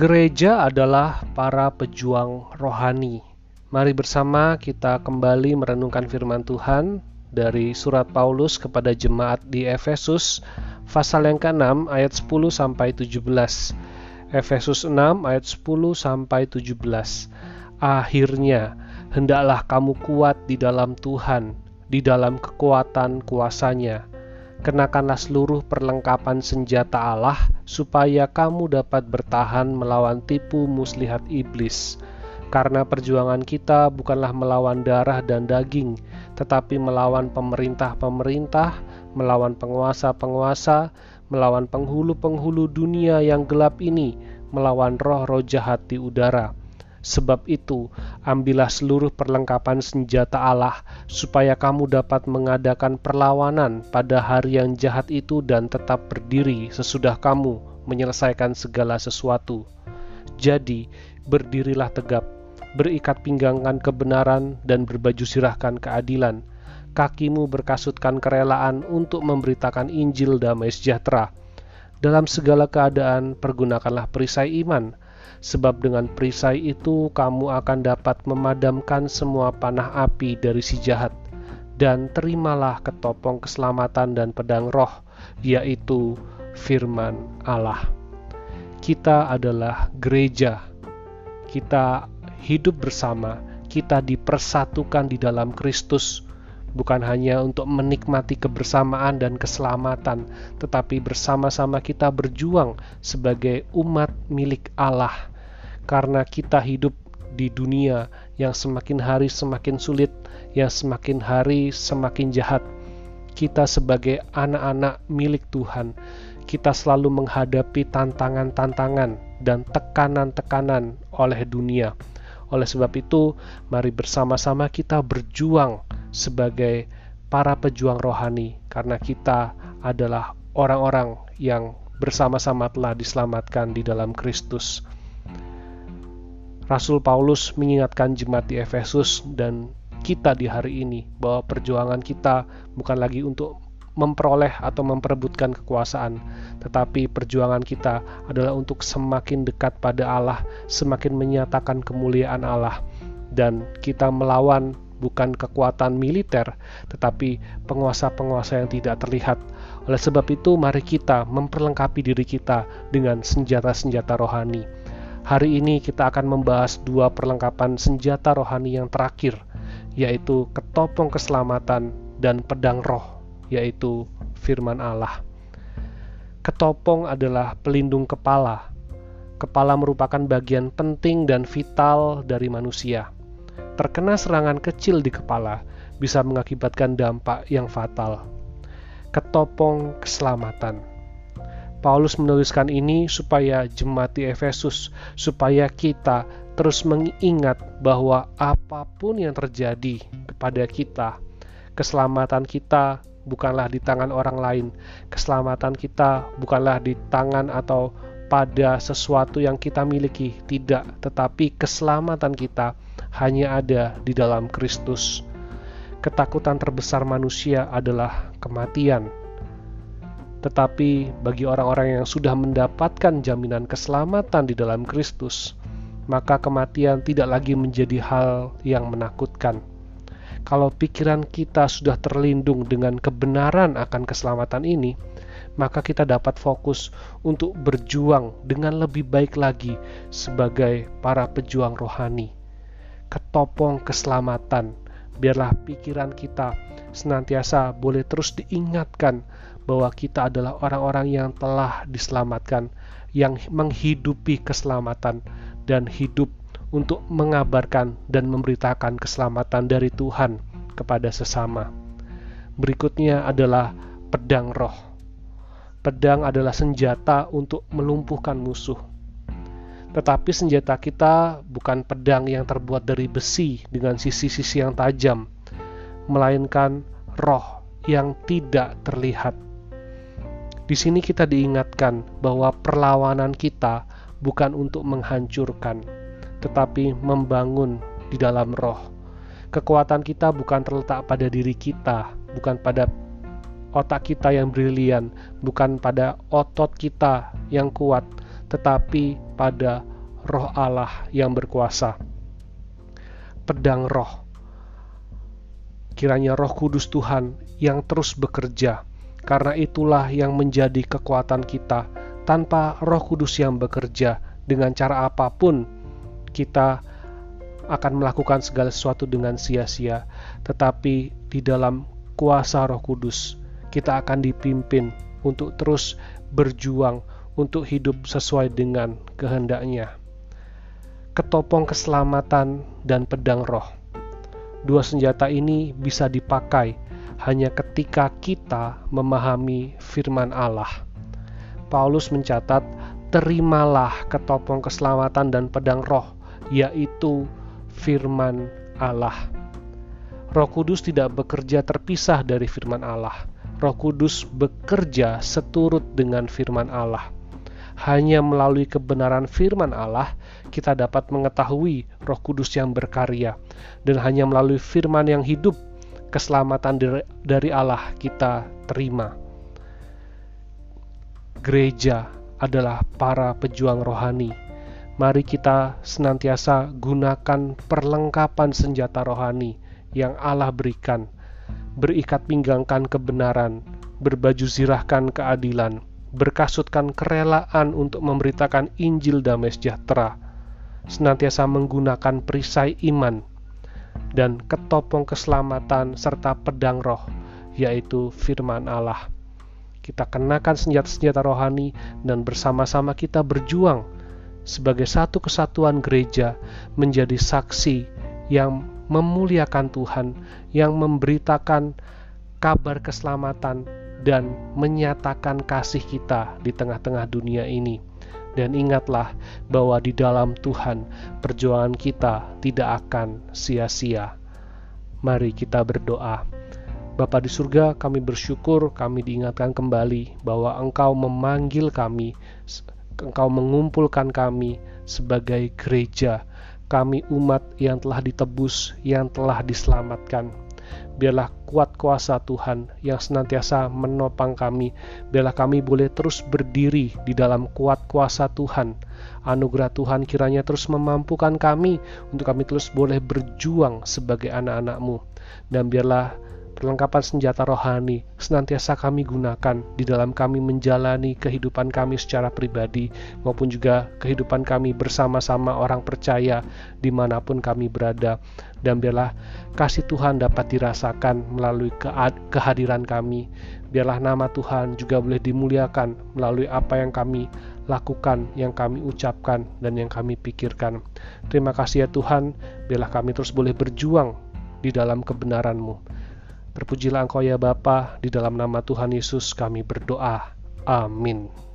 Gereja adalah para pejuang rohani. Mari bersama kita kembali merenungkan firman Tuhan dari surat Paulus kepada jemaat di Efesus pasal yang ke-6 ayat 10 sampai 17. Efesus 6 ayat 10 sampai 17. Akhirnya hendaklah kamu kuat di dalam Tuhan, di dalam kekuatan kuasanya kenakanlah seluruh perlengkapan senjata Allah supaya kamu dapat bertahan melawan tipu muslihat iblis. Karena perjuangan kita bukanlah melawan darah dan daging, tetapi melawan pemerintah-pemerintah, melawan penguasa-penguasa, melawan penghulu-penghulu dunia yang gelap ini, melawan roh-roh jahat di udara. Sebab itu, ambillah seluruh perlengkapan senjata Allah, supaya kamu dapat mengadakan perlawanan pada hari yang jahat itu dan tetap berdiri sesudah kamu menyelesaikan segala sesuatu. Jadi, berdirilah tegap, berikat pinggangan kebenaran, dan berbaju sirahkan keadilan. Kakimu berkasutkan kerelaan untuk memberitakan Injil damai sejahtera. Dalam segala keadaan, pergunakanlah perisai iman sebab dengan perisai itu kamu akan dapat memadamkan semua panah api dari si jahat. Dan terimalah ketopong keselamatan dan pedang roh, yaitu firman Allah. Kita adalah gereja, kita hidup bersama, kita dipersatukan di dalam Kristus, bukan hanya untuk menikmati kebersamaan dan keselamatan, tetapi bersama-sama kita berjuang sebagai umat milik Allah karena kita hidup di dunia yang semakin hari semakin sulit, yang semakin hari semakin jahat. Kita sebagai anak-anak milik Tuhan, kita selalu menghadapi tantangan-tantangan dan tekanan-tekanan oleh dunia. Oleh sebab itu, mari bersama-sama kita berjuang sebagai para pejuang rohani, karena kita adalah orang-orang yang bersama-sama telah diselamatkan di dalam Kristus. Rasul Paulus mengingatkan jemaat di Efesus dan kita di hari ini bahwa perjuangan kita bukan lagi untuk memperoleh atau memperebutkan kekuasaan, tetapi perjuangan kita adalah untuk semakin dekat pada Allah, semakin menyatakan kemuliaan Allah, dan kita melawan bukan kekuatan militer, tetapi penguasa-penguasa yang tidak terlihat. Oleh sebab itu, mari kita memperlengkapi diri kita dengan senjata-senjata rohani Hari ini kita akan membahas dua perlengkapan senjata rohani yang terakhir, yaitu ketopong keselamatan dan pedang roh, yaitu firman Allah. Ketopong adalah pelindung kepala. Kepala merupakan bagian penting dan vital dari manusia. Terkena serangan kecil di kepala bisa mengakibatkan dampak yang fatal. Ketopong keselamatan Paulus menuliskan ini supaya jemaat di Efesus, supaya kita terus mengingat bahwa apa pun yang terjadi kepada kita, keselamatan kita bukanlah di tangan orang lain, keselamatan kita bukanlah di tangan atau pada sesuatu yang kita miliki, tidak, tetapi keselamatan kita hanya ada di dalam Kristus. Ketakutan terbesar manusia adalah kematian tetapi bagi orang-orang yang sudah mendapatkan jaminan keselamatan di dalam Kristus, maka kematian tidak lagi menjadi hal yang menakutkan. Kalau pikiran kita sudah terlindung dengan kebenaran akan keselamatan ini, maka kita dapat fokus untuk berjuang dengan lebih baik lagi sebagai para pejuang rohani. Ketopong keselamatan, biarlah pikiran kita senantiasa boleh terus diingatkan bahwa kita adalah orang-orang yang telah diselamatkan, yang menghidupi keselamatan dan hidup untuk mengabarkan dan memberitakan keselamatan dari Tuhan kepada sesama. Berikutnya adalah pedang roh. Pedang adalah senjata untuk melumpuhkan musuh. Tetapi senjata kita bukan pedang yang terbuat dari besi dengan sisi-sisi yang tajam, melainkan roh yang tidak terlihat di sini kita diingatkan bahwa perlawanan kita bukan untuk menghancurkan, tetapi membangun di dalam roh. Kekuatan kita bukan terletak pada diri kita, bukan pada otak kita yang brilian, bukan pada otot kita yang kuat, tetapi pada roh Allah yang berkuasa. Pedang roh. Kiranya roh kudus Tuhan yang terus bekerja, karena itulah yang menjadi kekuatan kita. Tanpa roh kudus yang bekerja, dengan cara apa pun, kita akan melakukan segala sesuatu dengan sia-sia. Tetapi di dalam kuasa roh kudus, kita akan dipimpin untuk terus berjuang untuk hidup sesuai dengan kehendaknya. Ketopong keselamatan dan pedang roh. Dua senjata ini bisa dipakai hanya ketika kita memahami firman Allah. Paulus mencatat, "Terimalah ketopong keselamatan dan pedang roh, yaitu firman Allah." Roh Kudus tidak bekerja terpisah dari firman Allah. Roh Kudus bekerja seturut dengan firman Allah. Hanya melalui kebenaran firman Allah, kita dapat mengetahui Roh Kudus yang berkarya, dan hanya melalui firman yang hidup, keselamatan dari Allah kita terima. Gereja adalah para pejuang rohani. Mari kita senantiasa gunakan perlengkapan senjata rohani yang Allah berikan berikat pinggangkan kebenaran, berbaju zirahkan keadilan, berkasutkan kerelaan untuk memberitakan Injil damai sejahtera, senantiasa menggunakan perisai iman, dan ketopong keselamatan serta pedang roh, yaitu firman Allah. Kita kenakan senjata-senjata rohani dan bersama-sama kita berjuang sebagai satu kesatuan gereja menjadi saksi yang memuliakan Tuhan, yang memberitakan kabar keselamatan dan menyatakan kasih kita di tengah-tengah dunia ini. Dan ingatlah bahwa di dalam Tuhan perjuangan kita tidak akan sia-sia. Mari kita berdoa. Bapa di surga, kami bersyukur kami diingatkan kembali bahwa Engkau memanggil kami, Engkau mengumpulkan kami sebagai gereja kami umat yang telah ditebus, yang telah diselamatkan. Biarlah kuat kuasa Tuhan yang senantiasa menopang kami. Biarlah kami boleh terus berdiri di dalam kuat kuasa Tuhan. Anugerah Tuhan kiranya terus memampukan kami untuk kami terus boleh berjuang sebagai anak-anakmu. Dan biarlah perlengkapan senjata rohani senantiasa kami gunakan di dalam kami menjalani kehidupan kami secara pribadi maupun juga kehidupan kami bersama-sama orang percaya di mana pun kami berada dan biarlah kasih Tuhan dapat dirasakan melalui kehadiran kami biarlah nama Tuhan juga boleh dimuliakan melalui apa yang kami lakukan, yang kami ucapkan, dan yang kami pikirkan. Terima kasih ya Tuhan, biarlah kami terus boleh berjuang di dalam kebenaran-Mu. Terpujilah Engkau ya Bapa, di dalam nama Tuhan Yesus kami berdoa. Amin.